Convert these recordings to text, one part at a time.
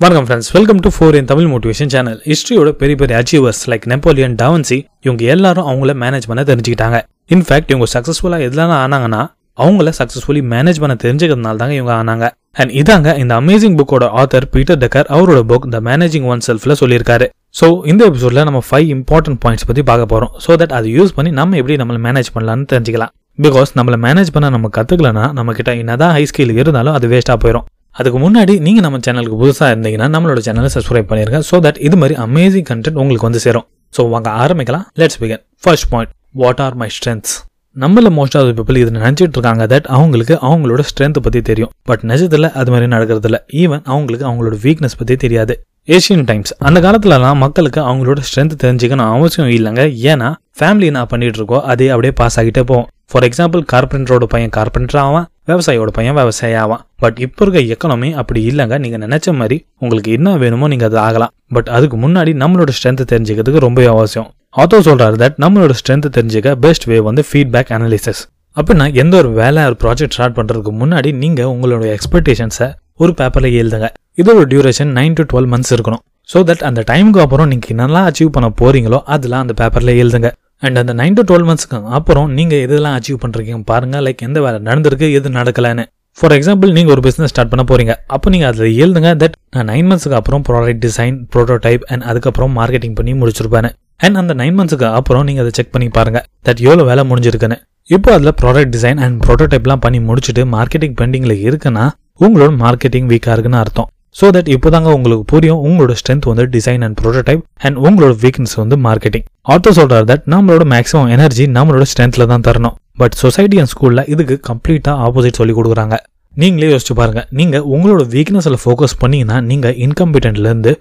வணக்கம் friends welcome to four in Tamil motivation channel ஹிஸ்ட்ரியோட பெரிய பெரிய அச்சீவர்ஸ் லைக் நெப்போலியன் டாவன்சி இவங்க எல்லாரும் அவங்கள மேனேஜ் பண்ண தெரிஞ்சுக்கிட்டாங்க. இன்ஃபேக்ட் இவங்க சக்ஸஸ்ஃபுல்லாக எதுலாம் ஆனாங்கன்னா அவங்கள சக்ஸஸ்ஃபுல்லி மேனேஜ் பண்ண தெரிஞ்சுக்கிறதுனால தாங்க இவங்க ஆனாங்க. அண்ட் இதாங்க இந்த அமேசிங் புக்கோட ஆத்தர் பீட்டர் டெக்கர் அவரோட புக் த மேனேஜிங் ஒன் செல்ஃப்ல சொல்லியிருக்காரு. ஸோ இந்த எபிசோட்ல நம்ம ஃபைவ் இம்பார்ட்டன்ட் பாயிண்ட்ஸ் பற்றி பார்க்க போகிறோம் ஸோ தட் அதை யூஸ் பண்ணி நம்ம எப்படி நம்மளை மேனேஜ் பண்ணலாம்னு தெரிஞ்சுக்கலாம். பிகாஸ் நம்மளை மேனேஜ் பண்ண நம்ம கற்றுக்கலன்னா நம்ம கிட்ட என்னதான் ஹை ஸ்கில் இருந்தாலும் அது வேஸ்ட்டாக போயிடும் அதுக்கு முன்னாடி நீங்கள் நம்ம சேனலுக்கு புதுசாக இருந்தீங்கன்னா நம்மளோட சேனலை சப்ஸ்கிரைப் பண்ணிருங்க. ஸோ தட் இது மாதிரி அமேசிங் கண்டென்ட் உங்களுக்கு வந்து சேரும். ஸோ வாங்க ஆரம்பிக்கலாம். Let's begin first point what are my strengths நம்மள மோஸ்ட் ஆஃப் பீப்புள் இது நினைச்சிட்டு இருக்காங்க. தட் அவங்களுக்கு அவங்களோட ஸ்ட்ரென்த் பத்தி தெரியும். பட் நிஜத்துல அது மாதிரி நடக்கிறதில்ல. ஈவன் அவங்களுக்கு அவங்களோட வீக்னஸ் பத்தி தெரியாது. ஏஷியன் டைம்ஸ் அந்த காலத்துலலாம் மக்களுக்கு அவங்களோட ஸ்ட்ரென்த் தெரிஞ்சுக்கணும் அவசியம் இல்லைங்க. ஏன்னா ஃபேமிலி நான் பண்ணிட்டு இருக்கோம் அதே அப்படியே பாஸ் ஆகிட்டே போவோம் ஃபார் எக்ஸாம்பிள் கார்பெண்டரோட பையன் கார்பெண்டர் ஆவான் விவசாயியோட பையன் விவசாயி ஆவான். பட் இப்போ இருக்க எக்கனமி அப்படி இல்லைங்க. நீங்கள் நினைச்ச மாதிரி உங்களுக்கு என்ன வேணுமோ நீங்கள் அது ஆகலாம். பட் அதுக்கு முன்னாடி நம்மளோட ஸ்ட்ரென்த் தெரிஞ்சுக்கிறதுக்கு ரொம்ப அவசியம். ஆத்தோ சொல்கிறார் தட் நம்மளோட ஸ்ட்ரென்த் தெரிஞ்சுக்க பெஸ்ட் வே வந்து ஃபீட்பேக் அனாலிசிஸ் அப்படின்னா எந்த ஒரு வேலை ஒரு ப்ராஜெக்ட் ஸ்டார்ட் பண்ணுறதுக்கு முன்னாடி நீங்கள் உங்களோட எக்ஸ்பெக்டேஷன்ஸை ஒரு பேப்பரில் எழுதுங்க. இதோட duration nine to twelve months இருக்கணும். ஸோ தட் அந்த டைமுக்கு அப்புறம் நீங்கள் என்னெல்லாம் அச்சீவ் பண்ண போறீங்களோ அதெல்லாம் அந்த பேப்பரில் எழுதுங்க. அண்ட் அந்த நைன் டு டுவெல் மந்த்ஸ்க்கு அப்புறம் நீங்கள் எதெல்லாம் அச்சீவ் பண்ணுறீங்க பாருங்கள் லைக் எந்த வேலை நடந்திருக்கு எது நடக்கலன்னு. ஃபார் எக்ஸாம்பிள் நீங்கள் ஒரு பிஸ்னஸ் ஸ்டார்ட் பண்ண போறீங்க. அப்போ நீங்கள் அதில் எழுதுங்க தட் நான் நைன் மந்த்ஸ்க்கு அப்புறம் ப்ராடக்ட் டிசைன் ப்ரோட்டோடைப் அண்ட் அதுக்கப்புறம் மார்க்கெட்டிங் பண்ணி முடிச்சிருப்பேன் அண்ட் அந்த நைன் மந்த்ஸ்க்கு அப்புறம் நீங்கள் அதை செக் பண்ணி பாருங்கள் தட் எவ்வளோ வேலை முடிஞ்சிருக்குன்னு. இப்போ அதில் ப்ராடக்ட் டிசைன் அண்ட் ப்ரோட்டோடைப்லாம் பண்ணி முடிச்சுட்டு மார்க்கெட்டிங் பெண்டிங்கில் இருக்குன்னா உங்களோட மார்க்கெட்டிங் வீக்காக இருக்குன்னு அர்த்தம். ஸோ தட் இப்போ தாங்க உங்களுக்கு புரியும் உங்களோட ஸ்ட்ரென்த் வந்து டிசைன் அண்ட் ப்ரோட்டோடைப் அண்ட் உங்களோட வீக்னஸ் வந்து மார்க்கெட்டிங் ஆர்த்தோ சொல்கிறார் தட் நம்மளோட மேக்ஸிமம் எனர்ஜி நம்மளோட ஸ்ட்ரென்த்தில் தான் தரணும். பட் சொசைட்டி அண்ட் ஸ்கூலில் இதுக்கு கம்ப்ளீட்டாக ஆப்போசிட் சொல்லி கொடுக்குறாங்க. நீங்களே யோசிச்சு பாருங்க. நீங்க உங்களோட வீக்னஸ்ல ஃபோக்கஸ் பண்ணீங்கன்னா நீங்க இன்கம்பிட்டன்ட்ல இருந்து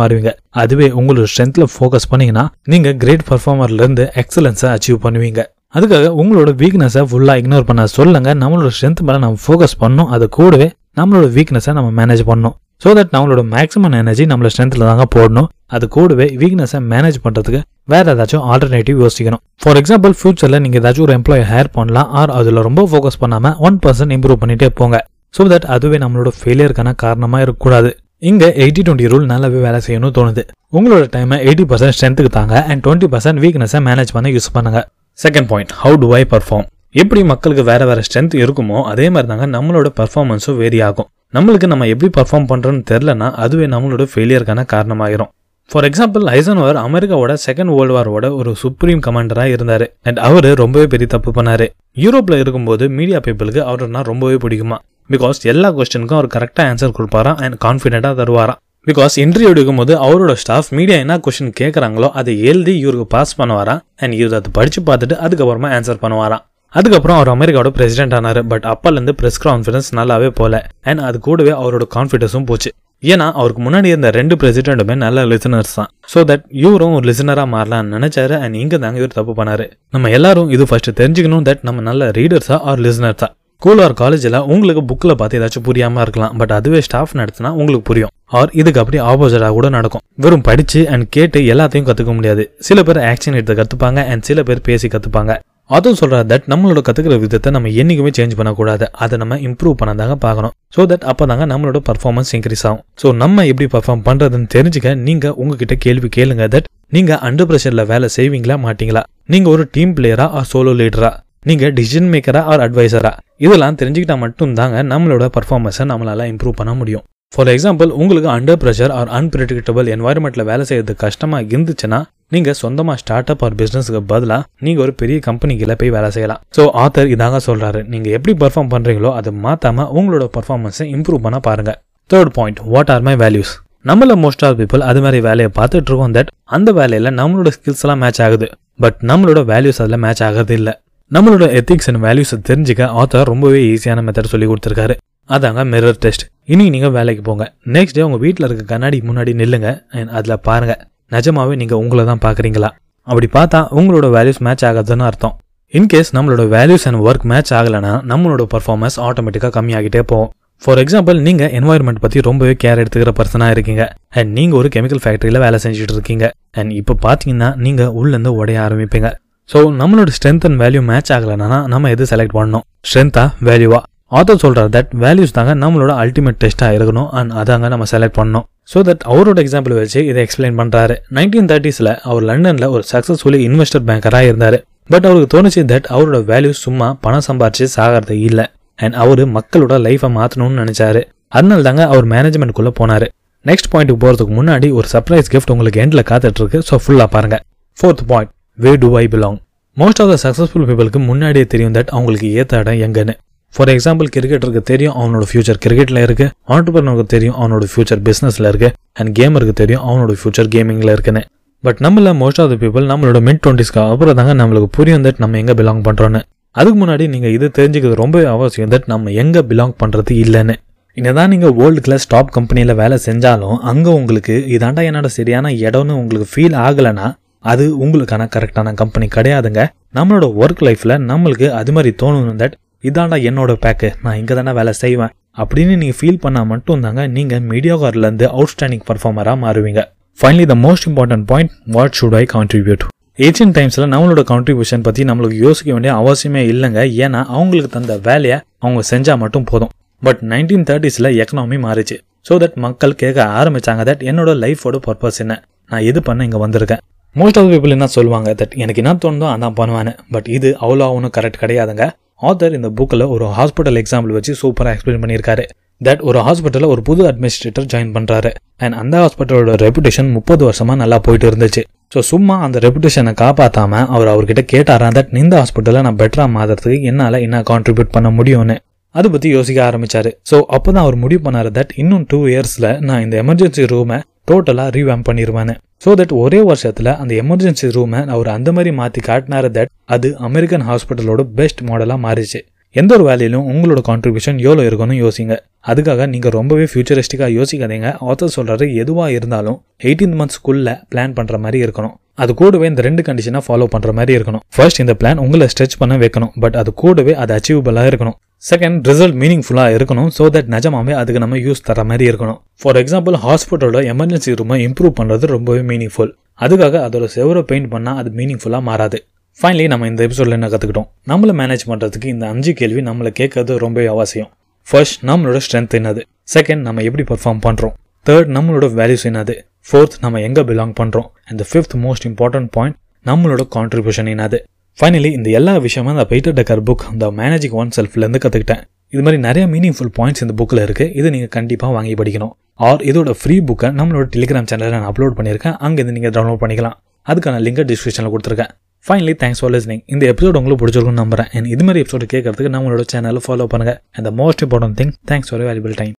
மாறுவீங்க. அதுவே உங்களோட ஸ்ட்ரென்த்ல ஃபோக்கஸ் பண்ணீங்கன்னா நீங்க கிரேட் பர்ஃபார்மர்ல இருந்து எக்ஸலன்ஸை அச்சீவ் பண்ணுவீங்க. அதுக்காக உங்களோட வீக்னஸை ஃபுல்லாக இக்னோர் பண்ண சொல்லுங்க. நம்மளோட ஸ்ட்ரென்த் மேலே நம்ம ஃபோக்கஸ் பண்ணணும். அது கூடவே நம்மளோட வீக்னஸை நம்ம மேனேஜ் பண்ணணும். ஸோ தட் நம்மளோட மேக்ஸிமம் எனர்ஜி நம்மளோட ஸ்ட்ரென்த்தில் தாங்க போடணும். அது கூடவே வீக்னஸை மேனேஜ் பண்ணுறதுக்கு வேற ஏதாச்சும் ஆல்டர்னேட்டிவ் யோசிக்கணும். ஃபார் எக்ஸாம்பிள் ஃபியூச்சரில் நீங்கள் ஏதாச்சும் ஒரு எம்ப்ளாயி ஹேர் பண்ணலாம். ஆர் அதில் ரொம்ப ஃபோக்கஸ் பண்ணாமல் ஒன் பர்சன்ட் இம்ப்ரூவ் பண்ணிட்டே போங்க. ஸோ தட் அதுவே நம்மளோட ஃபெயிலியருக்கான காரணமாக இருக்கக்கூடாது. இங்கே எயிட்டி டுவெண்ட்டி ரூல் நல்லாவே வேலை செய்யணும்னு தோணுது. உங்களோட டைமை எயிட்டி பர்சன்ட் ஸ்ட்ரென்த்துக்கு தாங்க. அண்ட் டுவெண்ட்டி பர்சன்ட் வீக்னஸை மேனேஜ் பண்ண யூஸ் பண்ணுங்க. Second point how to I perform எப்படி மக்களுக்கு வேற வேற ஸ்ட்ரென்த் இருக்குமோ அதே மாதிரி தாங்க நம்மளோட பர்ஃபார்மன்ஸும் வேரி ஆகும். நம்மளுக்கு நம்ம எப்படி பர்ஃபார்ம் பண்றோம்னு தெரிலனா அதுவே நம்மளோட ஃபெயிலியருக்கான காரணமாயிரும். ஃபார் எக்ஸாம்பிள் ஐசன்வர் அமெரிக்காவோட செகண்ட் வேர்ல்டு வாரோட ஒரு சுப்ரீம் கமாண்டராக இருந்தார். அண்ட் அவர் ரொம்பவே பெரிய தப்பு பண்ணார். யூரோப்பில் இருக்கும்போது மீடியா பீப்புளுக்கு அவருனா ரொம்பவே பிடிக்குமா? பிகாஸ் எல்லா கொஸ்டினுக்கும் அவர் கரெக்டாக ஆன்சர் கொடுப்பாராம் அண்ட் கான்ஃபிடென்ட்டாக தருவாராம் பிகாஸ் இன்டர்வியூ எடுக்கும்போது அவரோட ஸ்டாஃப் மீடியா என்ன கொஸ்டின் கேட்குறாங்களோ அதை எழுதி இவருக்கு பாஸ் பண்ணுவாராம். அண்ட் இவர் அதை படிச்சு பார்த்துட்டு அதுக்கப்புறமா ஆன்சர் பண்ணுவாராம். அதுக்கப்புறம் அவர் அமெரிக்காவோட பிரசிடென்ட் ஆனார். பட் அப்பாலேருந்து ப்ரெஸ் கான்ஃபிடன்ஸ் நல்லாவே போல அண்ட் அது கூடவே அவரோட கான்ஃபிடன்ஸும் போச்சு. ஏன்னா அவருக்கு முன்னாடி இருந்த ரெண்டு பிரசிடென்ட்டுமே நல்ல லிசனர்ஸ் தான். ஸோ தட் இவரும் ஒரு லிசனராக மாறலாம்னு நினைச்சாரு. அண்ட் இங்கே தாங்க இவர் தப்பு பண்ணாரு. நம்ம எல்லாரும் இது ஃபர்ஸ்ட் தெரிஞ்சுக்கணும் தட் நம்ம நல்ல ரீடர்ஸா ஆர் லிசனர்ஸா ஸ்கூல் ஆர் காலேஜில் உங்களுக்கு புக்கில் பார்த்து ஏதாச்சும் புரியாமல் இருக்கலாம். பட் அதுவே ஸ்டாஃப் நடத்தினா உங்களுக்கு புரியும். ஆர் இதுக்கு அப்படி ஆப்போசிட்டாக கூட நடக்கும். வெறும் படித்து அண்ட் கேட்டு எல்லாத்தையும் கற்றுக்க முடியாது. சில பேர் ஆக்ஷன் எடுத்து கற்றுப்பாங்க அண்ட் சில பேர் பேசி கற்றுப்பாங்க அதுவும் சொல்கிற தட் நம்மளோட கற்றுக்கிற விதத்தை நம்ம என்றைக்குமே சேஞ்ச் பண்ணக்கூடாது. அதை நம்ம இம்ப்ரூவ் பண்ணதாங்க பார்க்கணும். ஸோ தட் அப்போ தாங்க நம்மளோட பர்ஃபார்மன்ஸ் இன்க்ரீஸ் ஆகும். ஸோ நம்ம எப்படி பர்ஃபார்ம் பண்ணுறதுன்னு தெரிஞ்சுக்க நீங்கள் உங்ககிட்ட கேள்வி கேளுங்க. தட் நீங்கள் அண்டர் ப்ரெஷரில் வேலை செய்வீங்களா மாட்டீங்களா? நீங்கள் ஒரு டீம் பிளேயரா ஆர் சோலோ லீடரா நீங்கள் டிசிஷன் மேக்கராக ஆர் அட்வைசராக இதெல்லாம் தெரிஞ்சுக்கிட்டால் மட்டும் தாங்க நம்மளோட பர்ஃபார்மன்ஸை நம்மளால் இம்ப்ரூவ் பண்ண முடியும். ஃபார் எக்ஸாம்பிள் உங்களுக்கு அண்டர் ப்ரெஷர் ஆர் அன்பிரடிக்டபிள் என்வாயர்மெண்ட்டில் வேலை செய்யறது கஷ்டமாக இருந்துச்சுன்னா நீங்கள் சொந்தமாக ஸ்டார்ட் அப் ஆர் பிஸ்னஸுக்கு பதிலாக நீங்கள் ஒரு பெரிய கம்பெனிக்குள்ள போய் வேலை செய்யலாம். ஸோ ஆத்தர் இதாக சொல்கிறாரு நீங்கள் எப்படி பர்ஃபார்ம் பண்ணுறீங்களோ அதை மாற்றாமல் உங்களோட பர்ஃபார்மன்ஸை இம்ப்ரூவ் பண்ண பாருங்கள் third point what are my values நம்மள மோஸ்ட் ஆஃப் பீப்புள் அது மாதிரி வேலையை பார்த்துட்டு இருக்கோம் தட் அந்த வேலையில நம்மளோட ஸ்கில்ஸ் எல்லாம் மேட்ச் ஆகுது. பட் நம்மளோட வேல்யூஸ் அதில் மேட்ச் ஆகிறது இல்லை. நம்மளோட எத்திக்ஸ் அண்ட் வேல்யூஸை தெரிஞ்சுக்க ஆத்தர் ரொம்பவே ஈஸியான மெத்தட் சொல்லி கொடுத்துருக்காரு. அதாங்க மிரர் டெஸ்ட் இனி நீங்கள் வேலைக்கு போங்க. நெக்ஸ்ட் டே உங்கள் வீட்டில் இருக்க கண்ணாடி முன்னாடி நில்லுங்க. அண்ட் அதில் பாருங்கள் நிஜமாவே நீங்கள் உங்களை தான் பார்க்குறீங்களா? அப்படி பார்த்தா உங்களோட வேல்யூஸ் மேட்ச் ஆகாதுன்னு அர்த்தம். இன்கேஸ் நம்மளோட வேல்யூஸ் அண்ட் ஒர்க் மேட்ச் ஆகலைன்னா நம்மளோட பர்ஃபார்மன்ஸ் ஆட்டோமேட்டிக்காக கம்மியாகிட்டே போகும். ஃபார் எக்ஸாம்பிள் நீங்கள் என்வாயர்மெண்ட் பற்றி ரொம்பவே கேர் எடுத்துக்கிற பர்சனாக இருக்கீங்க. அண்ட் நீங்கள் ஒரு கெமிக்கல் ஃபேக்ட்ரியில் வேலை செஞ்சுட்டு இருக்கீங்க. அண்ட் இப்போ பார்த்தீங்கன்னா நீங்கள் உள்ளேருந்து உடைய ஆரம்பிப்பீங்க. ஸோ நம்மளோட ஸ்ட்ரென்த் அண்ட் வேல்யூ மேட்ச் ஆகலைன்னா நம்ம எது செலக்ட் பண்ணணும்? ஸ்ட்ரென்த்தா வேல்யூவா ஆத்தர் சொல்கிறார் தட் வேல்யூஸ் தாங்க நம்மளோட அல்டிமேட் டெஸ்ட்டாக இருக்கணும் அண்ட் அதாங்க நம்ம செலக்ட் பண்ணணும். ஸோ தட் அவரோட எக்ஸாம்பிள் வச்சு இதை எக்ஸ்பிளைன் பண்ணுறாரு நைன்டீன் தேர்ட்டிஸில் அவர் லண்டனில் ஒரு சக்ஸஸ்ஃபுல்லி இன்வெஸ்டர் பேங்கராக இருந்தார். பட் அவருக்கு தோணுச்சு தட் அவரோட வேல்யூ சும்மா பணம் சம்பாரிச்சு சாகிறது இல்லை. அண்ட் அவர் மக்களோட லைஃப்பை மாற்றணும்னு நினச்சாரு. அதனால தாங்க அவர் மேனேஜ்மெண்ட்குள்ளே போனார். நெக்ஸ்ட் பாயிண்ட்டுக்கு போகிறதுக்கு முன்னாடி ஒரு சர்ப்ரைஸ் கிஃப்ட் உங்களுக்கு எண்டில் காத்துட்ருக்கு ஸோ ஃபுல்லாக பாருங்க. Fourth point where do I belong most of the successful பீப்புளுக்கு முன்னாடியே தெரியும் தட் அவங்களுக்கு ஏற்ற இடம் எங்கன்னு. ஃபார் எக்ஸாம்பிள் கிரிக்கெட்டருக்கு தெரியும் அவனோட ஃபியூச்சர் கிரிக்கெட்டில் இருக்கு. ஆண்டர்பர்னருக்கு தெரியும் அவனோட ஃபியூச்சர் பிஸ்னஸில் இருக்கு. அண்ட் கேமருக்கு தெரியும் அவனோட ஃபியூச்சர் கேமிங்கில் இருக்குன்னு. பட் நம்மள மோஸ்ட் ஆஃப் த பீப்புள் நம்மளோட மிட் டுவெண்ட்டிஸ்க்கு அப்புறம் தாங்க நம்மளுக்கு புரியும் தட் நம்ம எங்கே பிலாங் பண்ணுறோன்னு அதுக்கு முன்னாடி நீங்கள் இது தெரிஞ்சுக்கிறது ரொம்பவே அவசியம் தட் நம்ம எங்கே பிலாங் பண்ணுறது இல்லைன்னு. என்னதான் நீங்கள் வேர்ல்டு கிளாஸ் டாப் கம்பெனியில் வேலை செஞ்சாலும் அங்கே உங்களுக்கு இதாண்டா என்னோட சரியான இடம்னு உங்களுக்கு ஃபீல் ஆகலைன்னா அது உங்களுக்கான கரெக்டான கம்பெனி கிடையாதுங்க. நம்மளோட ஒர்க் லைஃப்பில் நம்மளுக்கு அது மாதிரி தோணும் தட் இதாண்டா என்னோட பேக்கு நான் இங்கே தானே வேலை செய்வேன் அப்படின்னு நீங்கள் ஃபீல் பண்ணால் மட்டும் தாங்க நீங்கள் மீடியாகார்லேருந்து அவுட்ஸ்டாண்டிங் பர்ஃபார்மராக மாறுவீங்க. Finally the most important point what should I contribute agent டைம்ஸில் நம்மளோட கான்ட்ரிபியூஷன் பற்றி நம்மளுக்கு யோசிக்க வேண்டிய அவசியமே இல்லைங்க. ஏன்னா அவங்களுக்கு தந்த வேலையை அவங்க செஞ்சால் மட்டும் போதும். பட் நைன்டீன் தேர்ட்டிஸில் எக்கனாமி மாறிச்சு. ஸோ தட் மக்கள் கேட்க ஆரம்பிச்சாங்க தட் என்னோட லைஃபோட பர்பஸ் என்ன? நான் எது பண்ண இங்கே வந்திருக்கேன்? மோஸ்ட் ஆஃப் பீப்புள் என்ன சொல்லுவாங்க. தட் எனக்கு என்ன தோணுதோ அதான் பண்ணுவேன் பட் இது அவ்வளோ ஒன்றும் கரெக்ட் கிடையாதுங்க. ஆத்தர் இந்த புக்கில் ஒரு ஹாஸ்பிட்டல் எக்ஸாம்பிள் வச்சு சூப்பராக எக்ஸ்பிளைன் பண்ணியிருக்காரு. தட் ஒரு ஹாஸ்பிட்டலில் ஒரு புது அட்மினிஸ்ட்ரேட்டர் ஜாயின் பண்ணுறாரு அண்ட் அந்த ஹாஸ்பிட்டலோட ரெப்புடேஷன் முப்பது வருஷமாக நல்லா போயிட்டு இருந்துச்சு. ஸோ சும்மா அந்த ரெப்புடேஷனை காப்பாற்றாம அவர் அவர்கிட்ட கேட்டாரா? தட் இந்த ஹாஸ்பிட்டலில் நான் பெட்டராக மாற்றுறதுக்கு என்னால் என்ன கான்ட்ரிபியூட் பண்ண முடியும்னு. அதை பற்றி யோசிக்க ஆரம்பித்தார் ஸோ அப்போ தான் அவர் முடிவு பண்ணார் தட் இன்னும் டூ இயர்ஸில் நான் இந்த எமர்ஜென்சி ரூமை டோட்டலாக ரீவேம் பண்ணிடுவானு ஸோ தட் ஒரே வருஷத்தில் அந்த எமர்ஜென்சி ரூமை அவர் அந்த மாதிரி மாற்றி காட்டினாரு தட் அது அமெரிக்கன் ஹாஸ்பிட்டலோட பெஸ்ட் மாடலாக மாறிச்சு. எந்த ஒரு வேலையிலும் உங்களோட கான்ட்ரிபியூஷன் எவ்வளோ இருக்கணும் யோசிங்க. அதுக்காக நீங்கள் ரொம்பவே ஃபியூச்சரிஸ்டிக்காக யோசிக்காதீங்க. ஆத்தர் சொல்கிறது எதுவாக இருந்தாலும் எயிட்டீன் மந்த்ஸ்க்குள்ளே பிளான் பண்ணுற மாதிரி இருக்கணும். அது கூடவே இந்த ரெண்டு கண்டிஷனை ஃபாலோ பண்ணுற மாதிரி இருக்கணும். ஃபர்ஸ்ட் இந்த பிளான் உங்களை ஸ்ட்ரெச் பண்ண வைக்கணும். பட் அது கூடவே அது அச்சீவபிளாக இருக்கணும். செகண்ட் ரிசல்ட் மீனிங்ஃபுல்லாக இருக்கணும் ஸோ தட் நிஜமாவே அதுக்கு நம்ம யூஸ் தர மாதிரி இருக்கணும். ஃபார் எக்ஸாம்பிள் ஹாஸ்பிட்டலோட எமர்ஜென்சி ரூமை இம்ப்ரூவ் பண்ணுறது ரொம்பவே மீனிங்ஃபுல் அதுக்காக அதோட செவரை பெயிண்ட் பண்ணால் அது மீனிங்ஃபுல்லாக மாறாது. ஃபைனலி நம்ம இந்த எபிசோடில் என்ன கற்றுக்கிட்டோம் நம்மளை மேனேஜ் பண்ணுறதுக்கு இந்த அஞ்சு கேள்வி நம்மளை கேட்கறது ரொம்பவே அவசியம். ஃபர்ஸ்ட் நம்மளோட ஸ்ட்ரென்த் என்னது? செகண்ட் நம்ம எப்படி பர்ஃபார்ம் பண்ணுறோம் தேர்ட் நம்மளோட வேல்யூஸ் என்னது? ஃபோர்த் நம்ம எங்கே பிலாங் பண்ணுறோம் and fifth most important point நம்மளோட கான்ட்ரிபியூஷன் என்னது? ஃபைனலி இந்த எல்லா விஷயமும் அந்த பெய்டர் டெக்கர் புக் அந்த மேனேஜிங் ஒன் செல்ஃப்லேருந்து கற்றுக்கிட்டேன் இது மாதிரி நிறைய மீனிங்ஃபுல் பாயிண்ட்ஸ் இந்த புக்கில் இருக்குது இது நீங்கள் கண்டிப்பாக வாங்கி படிக்கணும். ஆர் இதோட ஃப்ரீ புக்கை நம்மளோட டெலிகிராம் சேனலில் நான் அப்லோட் பண்ணியிருக்கேன். அங்கேருந்து நீங்கள் டவுன்லோட் பண்ணிக்கலாம். அதுக்கான லிங்கை டிஸ்கிரிப்ஷனில் கொடுத்துருக்கேன். ஃபைனலி தேங்க்ஸ் ஃபார் லிஸ்னிங் இந்த எபிசோட் உங்களுக்கு பிடிச்சிருக்கும்னு நம்புறேன். அண்ட் இது மாதிரி எபிசோடு கேட்கறதுக்கு நம்மளோட சேனலை ஃபாலோ பண்ணுங்கள் and most important thing thanks for valuable time